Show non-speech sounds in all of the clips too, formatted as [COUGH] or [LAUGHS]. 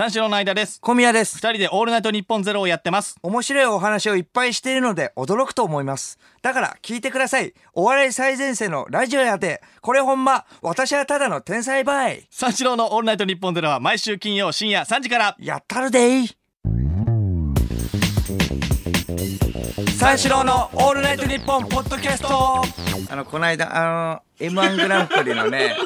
三四郎の相田です。小宮です。二人でオールナイトニッポンゼロをやってます。面白いお話をいっぱいしているので驚くと思います。だから聞いてください。お笑い最前線のラジオやでこれほんま私はただの天才バイ三四郎のオールナイトニッポンゼロは毎週金曜深夜3時から。やったるでい三四郎のオールナイトニッポンポッドキャスト。あのこの間あの M1 グランプリのね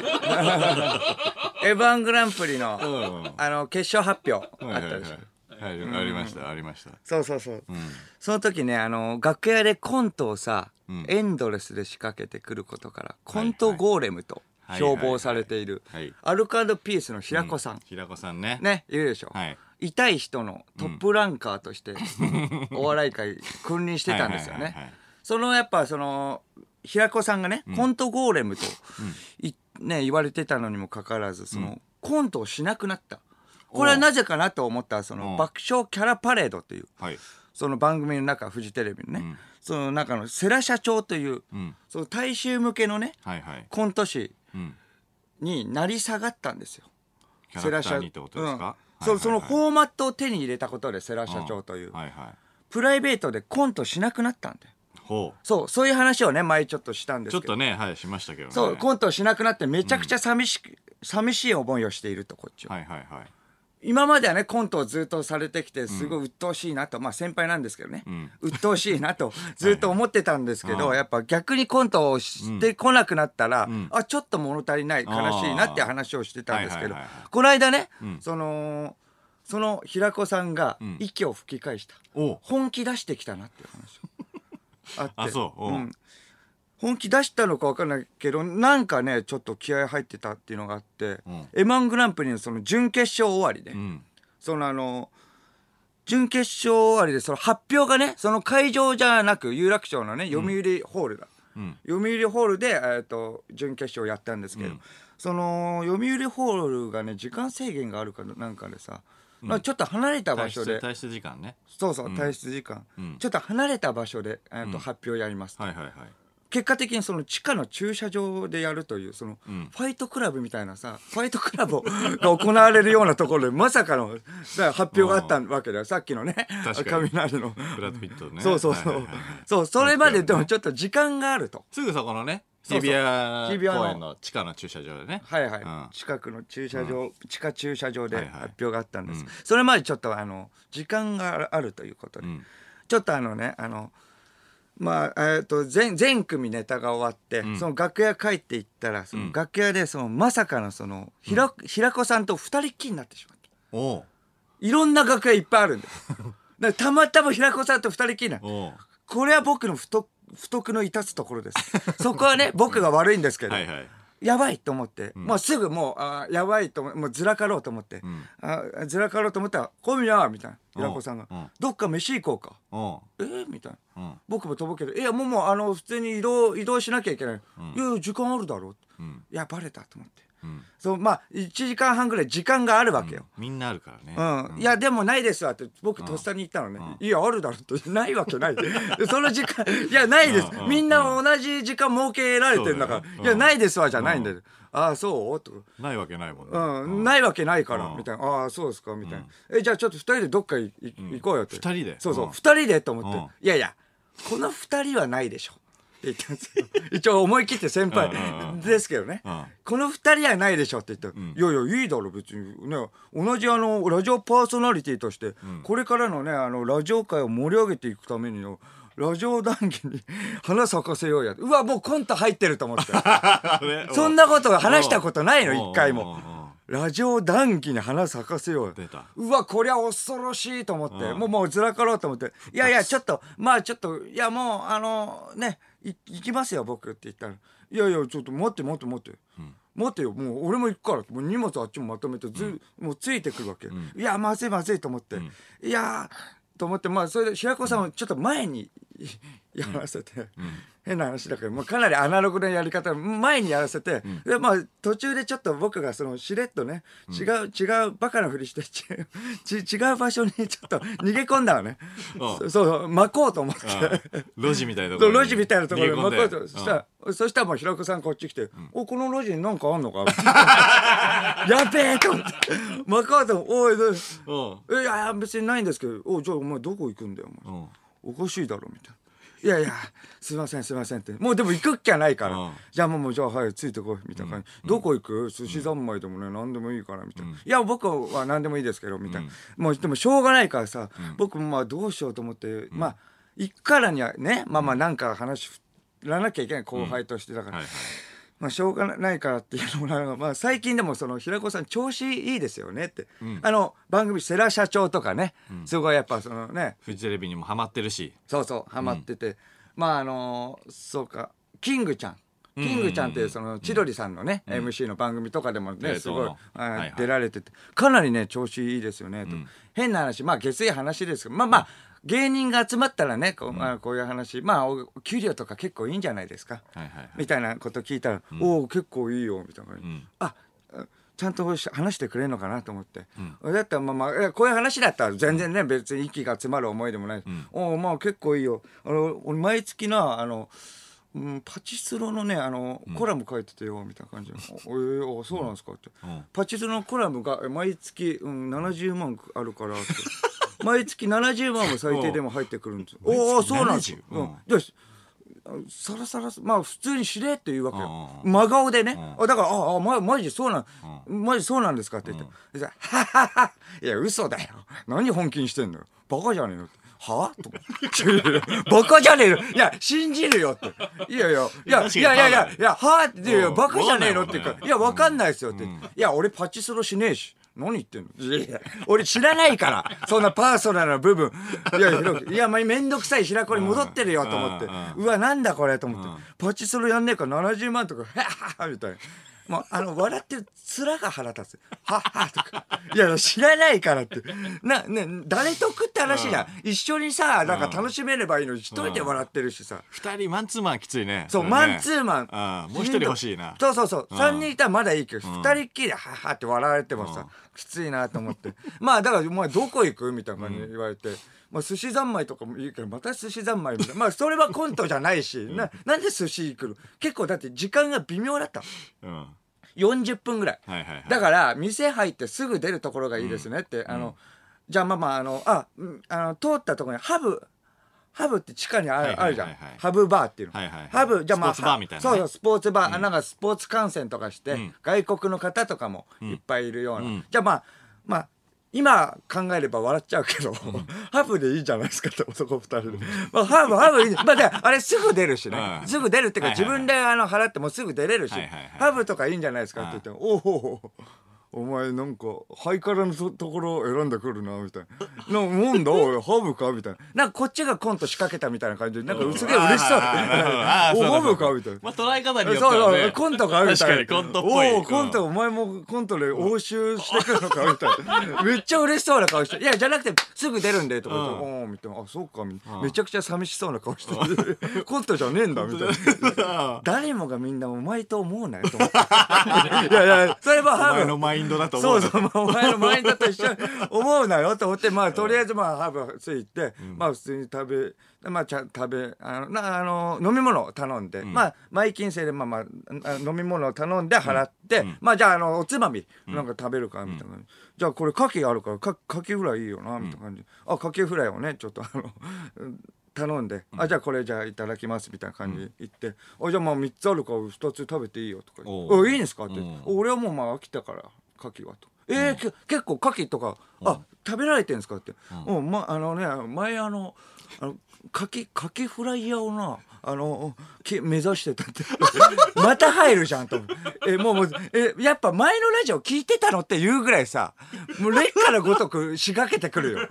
[LAUGHS] M1 グランプリの、うん。あの決勝発表はいはいはい。あったでしょはい、ありました、ありました。そうそうそう、うん。その時ねあの楽屋でコントをさ、うん。エンドレスで仕掛けてくることからコントゴーレムと。はい標榜されているアルカードピースの平子さん、平子さんね。。ねいるでしょ、はい。痛い人のトップランカーとしてお笑い界君臨してたんですよねそのやっぱその平子さんがね、コントゴーレムとい、ね、言われてたのにもかかわらずその、コントをしなくなったこれはなぜかなと思ったらそのうん爆笑キャラパレードっていうはい。その番組の中フジテレビのね、うんその中の世良社長という、うん。その大衆向けのね。コント師うん。になり下がったんですよ。キャラクターにってことですか？うんそのはいフォーマットを手に入れたことで世良社長という、はいはい。プライベートでコントしなくなったんでほそうそういう話をね前ちょっとしたんでう。すけどちょっとね、はい、しましたけどね。そうコントをしなくなってめちゃくちゃ寂し,、寂しい思いをしているとこっちは、はいはいはい。今まではねコントをずっとされてきてすごい鬱陶しいなと、まあ先輩なんですけどね、ん。鬱陶しいなと [LAUGHS] ずっと思ってたんですけど、はいやっぱ逆にコントをしてこなくなったら、ん。あちょっと物足りない悲しいなって話をしてたんですけど、この間ね、ん。そのその平子さんがん。息を吹き返した、本気出してきたなっていう話 [LAUGHS] あってあそううん本気出したのか分かんないけどなんかねちょっと気合入ってたっていうのがあって、うん。m 1グランプリのその準決勝終わりで、うん。そのあの準決勝終わりでその発表がねその会場じゃなく有楽町のね読売ホールだ、うん。読売ホールで、えー、と準決勝やったんですけど、うん。その読売ホールがね時間制限があるかなんかでさ、まあちょっと離れた場退所で。出、退出時間ね。そうそう退出時間、うん。ちょっと離れた場所で、えーとうん。発表やりますと、はいはいはい。結果的にその地下の駐車場でやるというそのうん。ファイトクラブみたいなさファイトクラブが行われるようなところでまさかのさ発表があったわけだよ。さっきのね確かに。雷の。ブラッドピットね。そうそうそう、そうそれまででもちょっと時間があると。すぐそこのね、日比谷公園の地下の駐車場でね。はいはい、うん。近くの駐車場、地下駐車場で発表があったんです、うん。それまでちょっとあの時間があるということで、うん。ちょっとあのねあのまあえー、と全全組ネタが終わって、ん。その楽屋帰っていったらそのうん。楽屋でそのまさかのその平,、平子さんと二人っきりになってしまった。おう。いろんな楽屋いっぱいあるんです。[LAUGHS] たまたま平子さんと二人っきりな。これは僕の不徳不徳の致すところです。そこはね僕が悪いんですけど、はいはい。やばいと思って、もうすぐもうあーやばいと思もうずらかろうと思って、ん。あーずらかろうと思ったら「小宮」みたいなうん。平子さんが。うん「どっか飯行こうか」。えー、みたいな。うん。僕も飛ぶけど「いやもうもうあの普通に移動移動しなきゃいけない」いやいや時間あるだろ」う。ん。いやバレたと思って。うん。そうまあ1時間半ぐらい時間があるわけよ、みんなあるからね。うん。いやでもないですわって僕とっさに言ったのね、いやあるだろって。[LAUGHS] ないわけない。でその時間 [LAUGHS] いやないです。みんな同じ時間設けられてるんだから。いやないですわじゃないんだよ、ああそう？と。かないわけないもんね。うん、ないわけないから、うん。みたいな。ああそうですかみたいな、えじゃあちょっと二人でどっか行こうよって。二人で？そうそう。うん二人でと思って、うん。いやいやこの二人はないでしょ言ったんですよ一応思い切って先輩ですけどね、うん。この二人はないでしょって言ったら、いやいやいいだろ別に。ね同じあのラジオパーソナリティとして、これからのねあのラジオ界を盛り上げていくためにのラジオ談義に [LAUGHS] 花咲かせようやうわもうコント入ってると思って。[LAUGHS] そんなこと話したことないの一回もラジオ談義に花咲かせよう。出た。うわこりゃ恐ろしいと思って、うん。もうもうずらかろうと思って。いやいやちょっとまあちょっといやもうあのねい行きますよ僕って言ったらいやいやちょっと待って待って待って、待ってよもう俺も行くから。もう荷物あっちもまとめてず、もうついてくるわけ、いやまずいまずいと思って、いやーと思って。まあそれで平子さんをちょっと前にい [LAUGHS] やらせて、変な話だけど、まあ、かなりアナログなやり方前にやらせて、でまあ途中でちょっと僕がそのしれっとね違う、違うバカなふりして [LAUGHS] ちち違う場所にちょっと逃げ込んだのね、うん。そうそう巻こうと思って。路地みたいなとこそうろに路地みたいなところで巻こうとそしたら、そしたらもう平子さんこっち来て「おこの路地になんかあんのか? [LAUGHS]」やべえと思って。巻こうとおいどう？うん。えいやいや別にないんですけど「おじゃあお前どこ行くんだよお前。うんおかしいだろ」みたいな。いやいやすいませんすいませんって。もうでも行くっきゃないから、うん。じゃあもうもうじゃあはいついてこいみたいな感じ、どこ行く？寿司三昧でもね何でもいいからみたいな、いや僕は何でもいいですけどみたいな、もうでもしょうがないからさ、僕もまあどうしようと思って、まあ行くからにはねまあまあなんか話振らなきゃいけない後輩としてだから、はいはいまあしょうがないからっていうのもなんかまあ最近でもその平子さん調子いいですよねって、あの番組世良社長とかね、すごいやっぱそのね。フジテレビにもハマってるし。そうそうハマってて、まああのそうかキングちゃん。キングちゃんっていうその千鳥さんのね、MC の番組とかでもねすごい出られてて。かなりね調子いいですよねと、変な話まあ下水話ですけどまあまあ芸人が集まったらねこう,、まあ、こういう話。まあお給料とか結構いいんじゃないですか、はいはいはい。みたいなこと聞いたら「おお結構いいよ」みたいな。感じ、ん。あちゃんとし話してくれるのかなと思って、だったらまあまあこういう話だったら全然ね別に息が詰まる思いでもない、おおまあ結構いいよ。あの俺毎月なあのうん、パチスロのねあの、コラム書いててよみたいな感じ。[LAUGHS] で「おえー、あそうなんですか」って、ん。パチスロのコラムがえ毎月、うん、70万あるから」って毎月70万も最低でも入ってくるんですおおそうなんです。よ、70うん、でさらさらまあ普通にしれって言うわけよ。う真顔でね、あだから「ああまマジそうなん、マジそうなんですか」って言って「でさはははいや嘘だよ。何本気にしてんのよ。バカじゃねえの」って。は？とかいやいやバカじゃねえの？いや信じるよって。いやいやいやいやいやはっていやいやうん。バカじゃねえのっていうかいやわかんないですよって、いや俺パチスロしねえし何言ってんの？いやいや俺知らないから。そんなパーソナルな部分。いやいやいやまあめんどくさい平子に戻ってるよと思って。うわなんだこれと思って。パチスロやんねえから70万とかはっはっみたいな。もうあの笑ってる面が腹立つ。はっはとか。いや知らないからって。な、ね、誰得って話じゃん。一緒にさ、なんか楽しめればいいのに一人で笑ってるしさ。二人マンツーマンきついねそう、れねマンツーマン。もう一人欲しいなそうそうそう。うん三人いたらまだいいけど、二人っきりはっはって笑われてもさ、きついなと思って。まあだから、お前どこ行く？みたいな感じで言われて。まあ寿司三昧とかもいいけど、また寿司三昧みたいな。まあそれはコントじゃないし、な、なんで寿司行くの？結構だって時間が微妙だった。うん40分ぐらい。はいはいはいだから、店入ってすぐ出るところがいいですねって、あの、じゃあまあまあ、あの、あ、うんあの、通ったところにハブ、ハブって地下にある,、はいはいはいはいあるじゃん。ハブバーっていうの。はいはいはいハブ、じゃあまあ、スポーツバーみたいなねそうそう、スポーツバー、なんかスポーツ観戦とかして、ん外国の方とかもいっぱいいるような。うんじゃあまあ、まあ、今考えれば笑っちゃうけど、ハブでいいじゃないですかって男二人で。まあ、ハブ、ハブいい。まあ、であれすぐ出るしね。うんすぐ出るっていうか、自分であの払ってもすぐ出れるし、ハブとかいいんじゃないですかって言っても、おおお前なんかハイカラのとところを選んでくるなみたいな。な [LAUGHS] なんだおいハブか？みたいな。なんかこっちがコント仕掛けたみたいな。感じでなんかすげえ嬉しそう。おハブか？みたいな。まあ捉え方によってはね。そうコントか？みたいな。確かにコントっぽい。おおコントお前もコントで応酬してくるのか？みたいな。[LAUGHS] めっちゃ嬉しそうな顔して。いやじゃなくてすぐ出るんでとか言ってうん。おおみたいな。あそうかめちゃくちゃ寂しそうな顔して。[LAUGHS] コントじゃねえんだみたいな。誰もがみんなお前と思うなよと思って。いやいやそれもハブンドだと思そううそう、まあ、お前のマインドと一緒に思うなよと思って、まあ、とりあえず、まあ、ハーブついて、まあ、普通に食べ、まあ、ちゃん食べ、あの、な、あの、飲み物を頼んで、まあ、前金制で、まあ、まあ、あ飲み物を頼んで払って、まあ、じゃあ、あの、おつまみ、なんか食べるか、みたいな。感じ。じゃあ、これ、牡蠣あるから、か、牡蠣フライいいよな、みたいな感じ。あ、牡蠣フライをね、ちょっと、あの、頼んで、あじゃあこれじゃあいただきますみたいな感じで言って、あじゃあまあ3つあるから2つ食べていいよとかおいいんですかって、うん。俺はもうまあ飽きたから牡蠣はと。えーけ結構牡蠣とか、あ食べられてんですかって、うん。まあのね前あのあの牡蠣牡蠣フライヤーをなあのき目指してたって。[LAUGHS] また入るじゃんと。えもうもうえやっぱ前のラジオ聞いてたのって言うぐらいさもう劣化のごとく仕掛けてくるよ。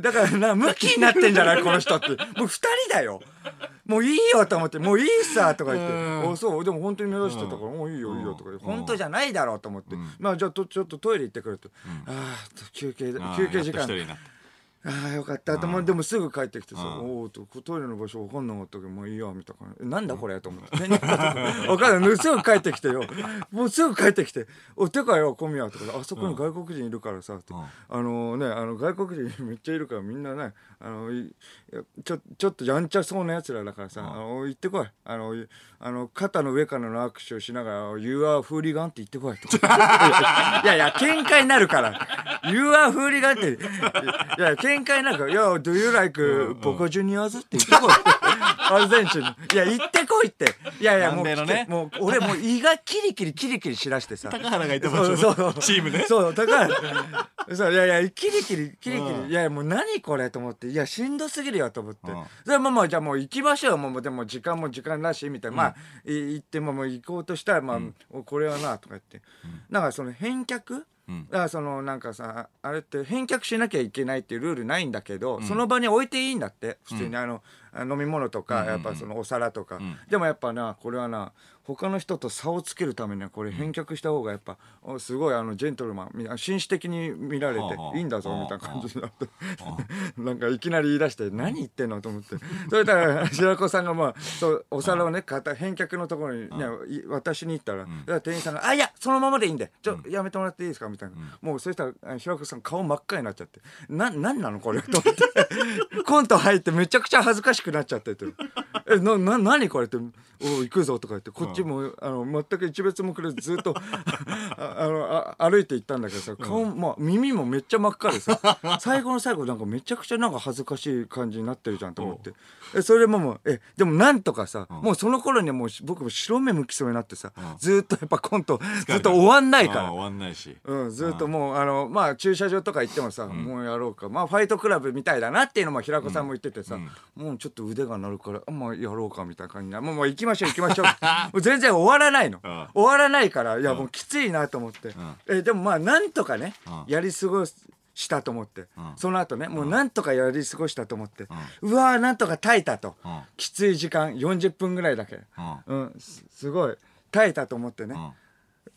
だからなムキになってんじゃないこの人って。もう2人だよもういいよと思って、もういいさとか言って、あ、そう、でも本当に目指してたから、もういいよいいよとか言って、本当じゃないだろうと思って、まあじゃあとちょっとトイレ行ってくると、ああ、休憩、休憩時間ああよかった。と思うでもすぐ帰ってきてさ「うん。おお」とトイレの場所分かんなかったけどまあいいやみたいな「えなんだこれ?」と思って「[LAUGHS] 何分かんない。すぐ帰ってきてよ。もうすぐ帰ってきて「おてかよ小宮」とか「あそこに外国人いるからさ」って。うん。あのねあの外国人めっちゃいるからみんなねあのちょちょっとやんちゃそうなやつらだからさ、うん。あの行ってこい。あのいあの肩の上からの握手をしながら「You are フーリガン」って言ってこいとか。[LAUGHS] いやいや喧嘩になるから「You are フーリガン」って。いや喧嘩になるから「いや Do you like ボカジュニアーズ?」って言ってこい。[LAUGHS] アルゼンチンに。いや行ってこいって。いやいやもうね。もう俺もう胃がキリキリキリキリしだしてさ。高原がいた場所。そうそう。チームね。そうだからそういやいやキリキリキリキリ、いやもう何これと思って。いやしんどすぎるよと思って、うん。でもまあじゃあもう行きましょう。もうでも時間も時間だしみたいな、まあい行ってももう行こうとしたらまあ、おこれはなとか言って、なんかその返却うん。だからそのなんかさあれって返却しなきゃいけないっていうルールないんだけど、その場に置いていいんだって普通に。あの、あ飲み物とか、やっぱそのお皿とか、ん。でもやっぱなこれはな他の人と差をつけるためにはこれ返却した方がやっぱ、おすごいあのジェントルマンみ紳士的に見られていいんだぞはあみたいな感じになって。[LAUGHS] なんかいきなり言い出して何言ってんのと思って。それから白子さんがまあそうお皿をね返却のところにねい渡しに行ったら店員さんが「あいやそのままでいいんでちょやめてもらっていいですか?」みたいな。もうそしたらあ白子さん顔真っ赤になっちゃって「な何なのこれ」と思って。[LAUGHS] コント入ってめちゃくちゃ恥ずかしくなっちゃってて「[LAUGHS] えなな何これ?」って「おう行くぞ」とか言って。こっちもあの全く一別もくれずずっと [LAUGHS] ああのあ歩いて行ったんだけどさ顔、まあ、耳もめっちゃ真っ赤でさ [LAUGHS] 最後の最後なんかめちゃくちゃなんか恥ずかしい感じになってるじゃんと思って。えそれでももうえでもなんとかさ、もうその頃にはもう僕も白目向きそうになってさ、ずっとやっぱコントずっと終わんないから。うん終わんないし。うん、ずっともうあのまあ駐車場とか行ってもさ、もうやろうか。まあファイトクラブみたいだなっていうのも平子さんも言っててさ、もうちょっと腕が鳴るからあまあやろうかみたいな感じなもうもう行きましょう行きましょう。[LAUGHS] もう全然終わらないの、うん。終わらないからいやもうきついなと思って、えでもまあなんとかね、うん。やり過ごしたと思って、ん。その後ねもうなんとかやり過ごしたと思って、うわーなんとか耐えたと、うん。きつい時間40分ぐらいだけ、うん。うん、すすごい。耐えたと思ってね、う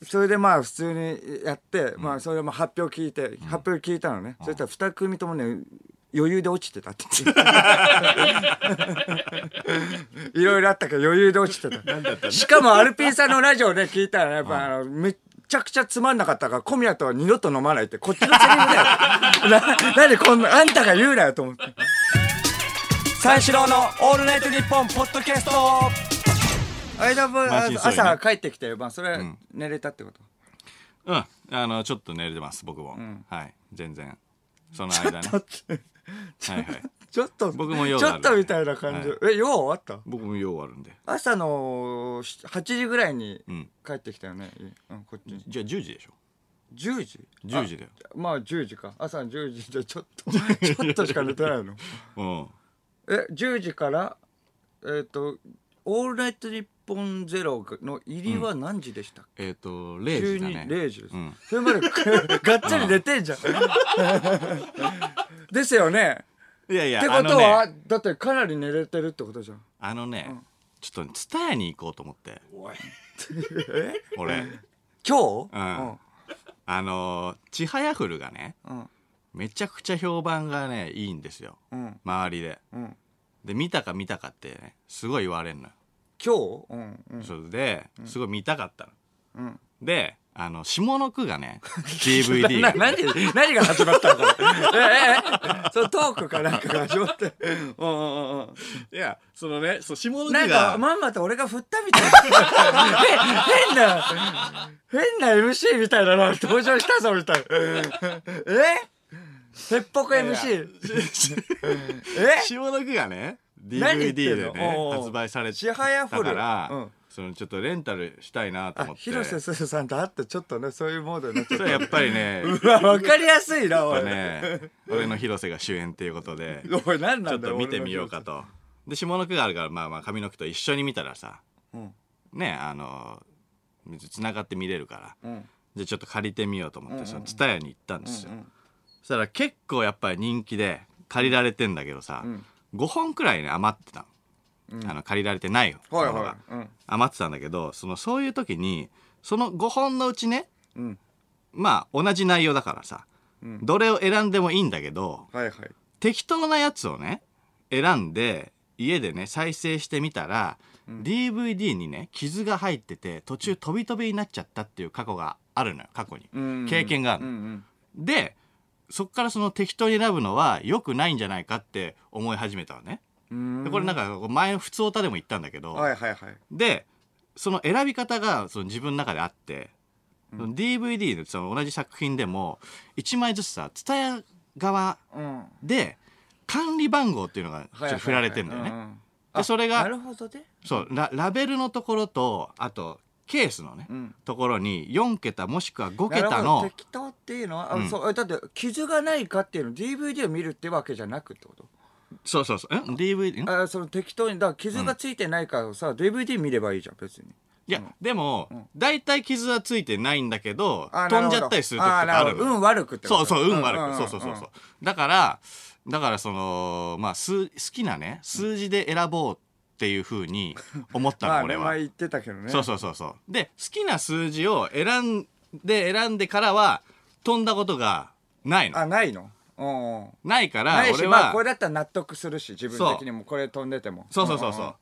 ん。それでまあ普通にやって、まあそれも発表聞いて、発表聞いたのね、そしたら2組ともね余裕で落ちてたって [LAUGHS] いろいろあったけど余裕で落ちてた。しかもアルピーさんのラジオで聞いたらねやっぱあのめっちゃくちゃつまんなかったから小宮とは二度と飲まないってこっちのセリフだよ。ななんでこんなあんたが言うなよと思って。三四郎の「オールナイトニッポン」ポッドキャスト。間も朝帰ってきて、まあ、それは寝れたってこと、うん。あのちょっと寝れてます僕も。はい。全然その間ね。はいはい。ちょっと僕も用ちょっとみたいな感じ、え用終わった？僕も用あるんで。朝のし8時ぐらいにうん。帰ってきたよね、うん、こっちに。じゃあ10時でしょ？10時？10時だよ。あまあ10時か。朝の10時でちょっと [LAUGHS] ちょっとしか寝てないの。[LAUGHS] うん。え10時からえっ、と「オールナイトニッポンゼロの入りは何時でしたっけ、えっと0時だね。0時です、うん。それまでがっつり寝てんじゃん。ですよね。いやいやってこあのとは、ね。だってかなり寝れてるってことじゃん。あのねちょっとツタヤに行こうと思って。え [LAUGHS] 俺。今日？うん。あのちはやふるがねうん。めちゃくちゃ評判がねいいんですよ。うん。周りで。うん。で見たか見たかってねすごい言われるのよ今日？うんうん。それですごい見たかったの。うん。であの下の句がね [LAUGHS] DVD な何何が始まったのこれえええ。そのトークかなんかが始まって。いやそのねそう下の句なんがかまんまと俺が振ったみたいな。[LAUGHS] へ変な変な MC みたいなの登場したぞみたいな。え？へっぽこ MC え？下の句がね DVD でね発売されてちはやふるだから、うん。そのちょっとレンタルしたいなとあ思って。広瀬すずさんと会ってちょっとねそういうモードになっちゃっそれやっぱりねたうわ分かりやすいなおい、ね俺の広瀬が主演っていうことでちょっと見てみようかと。で下の句があるからまあまあ上の句と一緒に見たらさうん。ねあのつながって見れるからうん。じゃあちょっと借りてみようと思ってその蔦屋に行ったんですよ、うんそしたら結構やっぱり人気で借りられてんだけどさ、ん5本くらいね余ってたの,、あの借りられてないもはいのが、はいうん。余ってたんだけどそのそういう時にその5本のうちねうん。まあ同じ内容だからさ、うん。どれを選んでもいいんだけどはいはい。適当なやつをね選んで家でね再生してみたら、DVD にね傷が入ってて途中飛び飛びになっちゃったっていう過去があるのよ過去に、うん。経験があるの、うんうん。でそっからその適当に選ぶのは良くないんじゃないかって思い始めたのね。これなんか前の普通歌でも言ったんだけど、はいはいはい。でその選び方がその自分の中であって、その DVD のその同じ作品でも1枚ずつさ TSUTAYA 側うん。で管理番号っていうのがちょっと振られてんだよね。でそれがあなるほどね。そうララベルのところとあとケースのね、うん。ところに4桁もしくは5なるほど。桁の適当っていうのは、あうん。そうえだって傷がないかっていうの DVD を見るってわけじゃなくってこと？そうそうそう。ん DVD ん？あその適当にだから傷がついてないからをさ、DVD 見ればいいじゃん別に。いや、でも、大体傷はついてないんだけどあ飛んじゃったりする時とかある運悪くってそうそう運悪く、んんんそうそうそうそう。だからだからそのまあ数好きなね数字で選ぼうっていうふうに思ったの、まあね俺は、前言ってたけどね。そうそうそうそう。で好きな数字を選んで選んでからは飛んだことがないの。あないの？うんうん。ないから俺はまあこれだったら納得するし自分的にもこれ飛んでても。そうそうそうそう。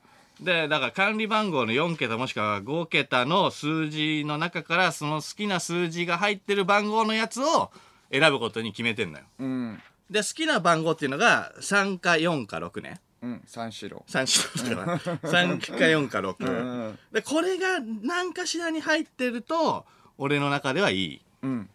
でだから管理番号の4桁もしくは5桁の数字の中からその好きな数字が入ってる番号のやつを選ぶことに決めてんのよ。うん。うんで好きな番号っていうのが3か4か6ね。うん三四郎。3だから。[LAUGHS] 3か4か6、うんうんでこれが何かしらに入ってると俺の中ではいい。うん。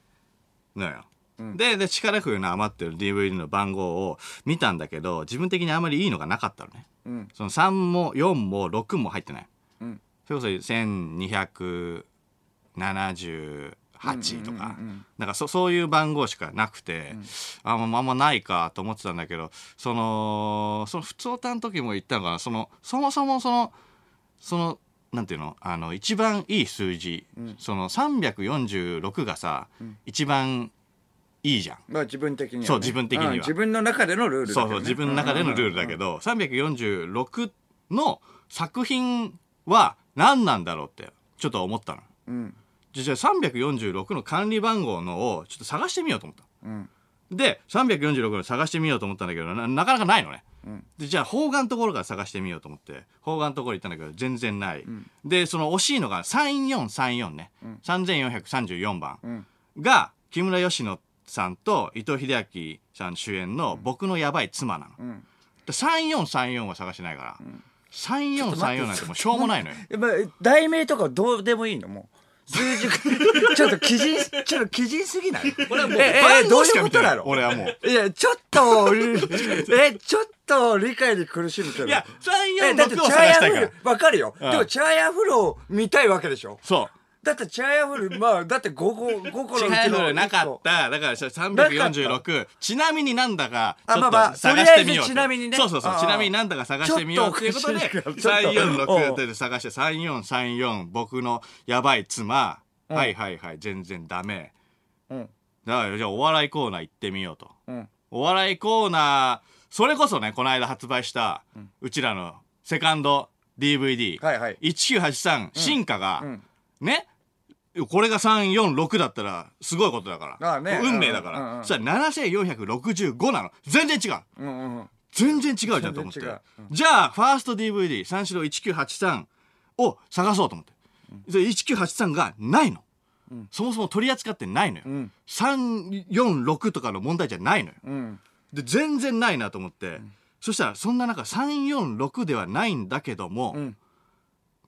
のよ。うん。でで力不の余ってる DVD の番号を見たんだけど自分的にあまりいいのがなかったのね。うん。その3も4も6も入ってない。うん。それこそ1278とか、うんうんうんうん。なんかそそういう番号しかなくて、あもうあんまないかと思ってたんだけどそのその普通歌の時も言ったのかな。そのそもそもそのそのなんていうの？あの一番いい数字、その346がさ、一番いいじゃん。まあ自分的にはね。そう自分的には。うん自分の中でのルールだけどね。そうそう自分の中でのルールだけど、346の作品は何なんだろうってちょっと思ったの。うんじゃあ346の管理番号のをちょっと探してみようと思った。うん。で346の探してみようと思ったんだけどななかなかないのね。うん。でじゃあ方眼のところから探してみようと思って方眼のところ行ったんだけど全然ない、でその惜しいのが3434ね、3434番うんが木村佳乃さんと伊藤英明さん主演の「僕のやばい妻」なの。うん。で3434は探してないから、3434なんてもうしょうもないのよ。やっぱ題名とかどうでもいいの？もう数字 [LAUGHS] ちょっと基準ちょっと基準すぎない？これはもうええどういう見てない。ことなの？俺はもう。いやちょっと [LAUGHS] えちょっと理解に苦しむけどいやえだって346をチャーヤフ探したいから。ル。わかるよ、うん。でもチャーヤフルを見たいわけでしょ？そう。だってチャーヤフルまあだって5個 [LAUGHS] 5個のうち違のうなか1個。った。だからさなか346。ちなみになんだか、ちょっと探してみようと。とりあえずちなみにね。そうそうそう。ちなみになんだか探してみようっていうことで、ちょっとおかしい。からちょっと346で探して、3434、僕のやばい妻。うん。はいはいはい、全然ダメ。うん。だからじゃあお笑いコーナー行ってみようと。うん。お笑いコーナー、それこそね、この間発売した、うちらのセカンド DVD、はいはい。1983進化が、うん。ねこれが346だったらすごいことだから。ね。運命だから、うんうんうんそしたら7465なの。全然違う。うんうんうん。全然違うじゃんと思って、う。うん。じゃあファースト DVD 三四郎1983を探そうと思って、で1983がないの、そもそも取り扱ってないのよ、ん。346とかの問題じゃないのよ。うん。で全然ないなと思って、そしたらそんな中346ではないんだけども、うん。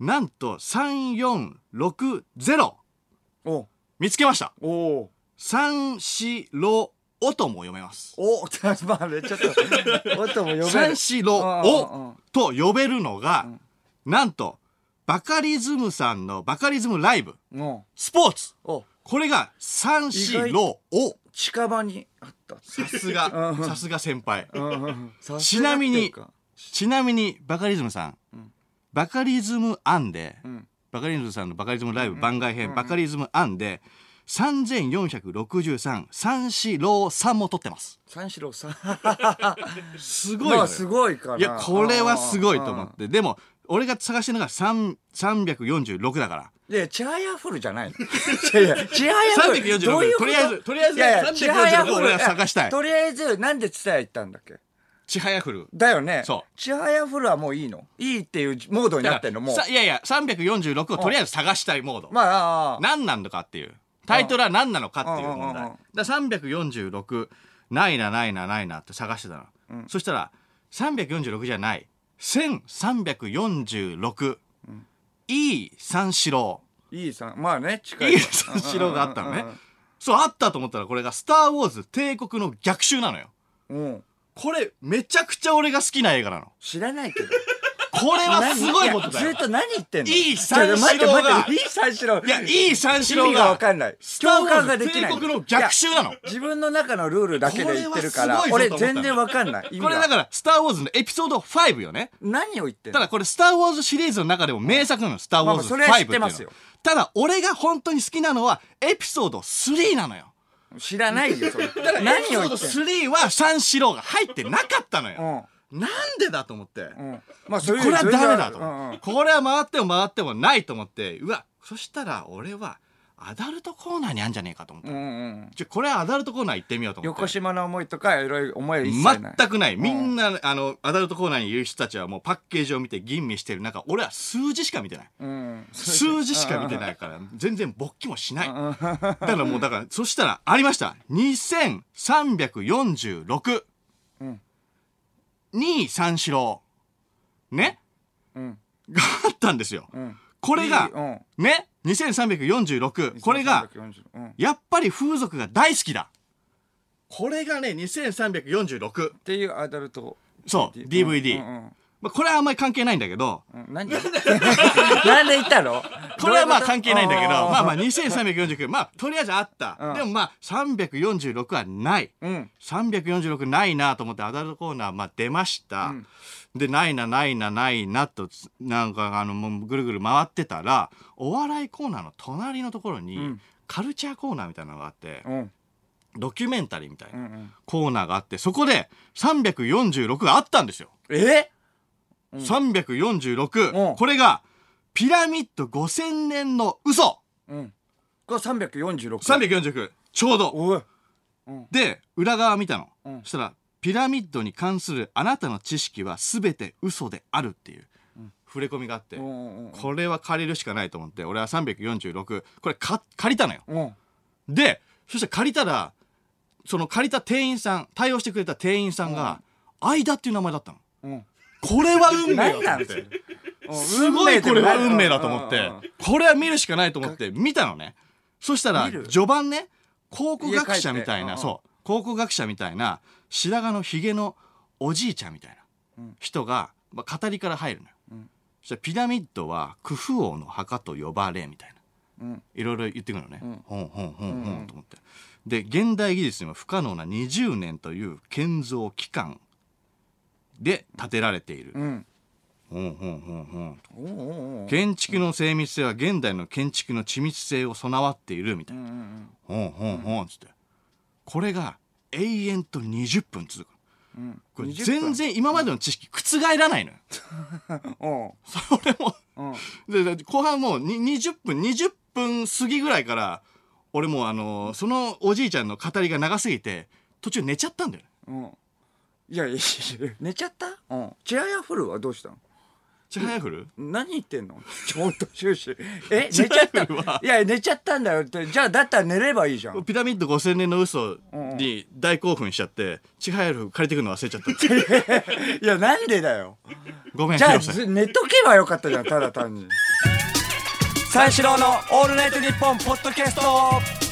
なんと3460お見つけました。おお三四郎おとも読めます。お [LAUGHS] まあねちょっと音も読める。三四郎おと呼べるのが、なんとバカリズムさんのバカリズムライブう。んスポーツ。おこれが三四郎お近場にあった。さすがさすが先輩。ちなみにちなみにバカリズムさん、バカリズム案で、んバカリズムさんのバカリズムライブ番外編、バカリズム案で3463三四郎さんも撮ってます。三四郎さん。[LAUGHS] すごいまあすごいかな。いやこれはすごいと思って。でも俺が探してるのが3 346だから。いやチャーヤフルじゃないの。いやいやチャーヤフル。346どういうこと？とりあえずとりあえずいやいやチャーヤフ346ル俺は探したい。とりあえずなんで伝え行ったんだっけ？ちはやふる。だよね。そう。ちはやふるはもういいの？いいっていうモードになってんの？もう。さいやいや346をとりあえず探したいモード、まあ何なのかっていう。タイトルは何なのかっていう問題。うんうんうんうん。だから346ないなないなないなって探してたの、そしたら346じゃない。1346、いい三四郎。いいさまあね近い三四郎があったのね。そうあったと思ったらこれが「スター・ウォーズ帝国の逆襲」なのよ。うんうんこれめちゃくちゃ俺が好きな映画なの。知らないけど。これはすごいことだよ。やずっと何言ってんの？いい三四郎がいい三四郎。いやいい三四郎意味がわがかんない。共感ができない。帝国の逆襲なの。自分の中のルールだけで言ってるから俺全然わかんない。これだから「スター・ウォーズ」のエピソード5よね。何を言ってんの？ただこれ「スター・ウォーズ」シリーズの中でも名作なの「スター・ウォーズ5」まあまあそれは知ってますよ。ただ俺が本当に好きなのはエピソード3なのよ知らないよそれ。だからエ何を言ってんの？3は三四郎が入ってなかったのよ。なんでだと思って？うん。うんまあそこれはダメだと。うんうん。これは回っても回ってもないと思って。うわそしたら俺はアダルトコーナーにあんじゃねえかと思ってうんうんじゃこれはアダルトコーナー行ってみようと思って。横島の思いとかいろいろ思いは一切ない。全くないみんな、あのアダルトコーナーにいる人たちはもうパッケージを見て吟味してる。中俺は数字しか見てない。うん。数字しか見てないから全然勃起もしない。だからもうだからそしたらありました。2346うん。2位三四郎。ね？うん。があったんですよ。うんこれがね2346これが2340うん。やっぱり風俗が大好きだ。これがね2346っていうアダルト。そう DVD、まあ、これはあんまり関係ないんだけど。うん何？[LAUGHS] なんで言ったの？これはまあ関係ないんだけど。まあまあ2349まあとりあえずあった、うん。でもまあ346はない。うん。346ないなと思ってアダルトコーナーまあ出ました、うん。でないなないなないなとなんかあのもうぐるぐる回ってたらお笑いコーナーの隣のところに、うん。カルチャーコーナーみたいなのがあって、うん。ドキュメンタリーみたいなコーナーがあってそこで346があったんですよ、え？346、うん。これがピラミッド5000年の嘘。うん。これ346 349ちょうど。おい。で裏側見たの、うん。そしたらピラミッドに関するあなたの知識は全て嘘であるっていう触れ込みがあって、うんうんうん。これは借りるしかないと思って俺は346これか借りたのよ。うん。でそして借りたらその借りた店員さん対応してくれた店員さんが間っていう名前だったの。うんこれは運命だ何なってすごいこれは運命だと思って。これは見るしかないと思って見たのね。そしたら見る？序盤ね考古学者みたい家帰って。なそう考古学者みたいな白髪のひげのおじいちゃんみたいなうん。人が、まあ、語りから入るのよ、うん。そしたらピラミッドはクフ王の墓と呼ばれみたいな。うん。いろいろ言ってくるのね、うん。ほんほんほんほうん。んと思って。で現代技術にも不可能な20年という建造期間で建てられている、建築の精密性は現代の建築の緻密性を備わっているみたいな、うんうんほん。ほんほんつって。これが永遠と20分続く。うん。これ20分。全然今までの知識覆らないのよ。[LAUGHS] それも。うん。でで後半もうに20分20分過ぎぐらいから俺もうあのーそのおじいちゃんの語りが長すぎて途中寝ちゃったんだよね。うんいやいやいや寝ちゃった？うん。チアヤフルはどうしたの？ちはやふる何言ってんの？ちょっと終始。え [LAUGHS] 寝ちゃったチアヤフルはいや寝ちゃったんだよって。じゃあだったら寝ればいいじゃん。ピラミッド5000年の嘘に大興奮しちゃってちはやふる借りてくるの忘れちゃった。[LAUGHS] いやなんでだよ。ごめんじゃあ寝とけばよかったじゃんただ単に。三四郎の「オールナイトニッポン」ポッドキャスト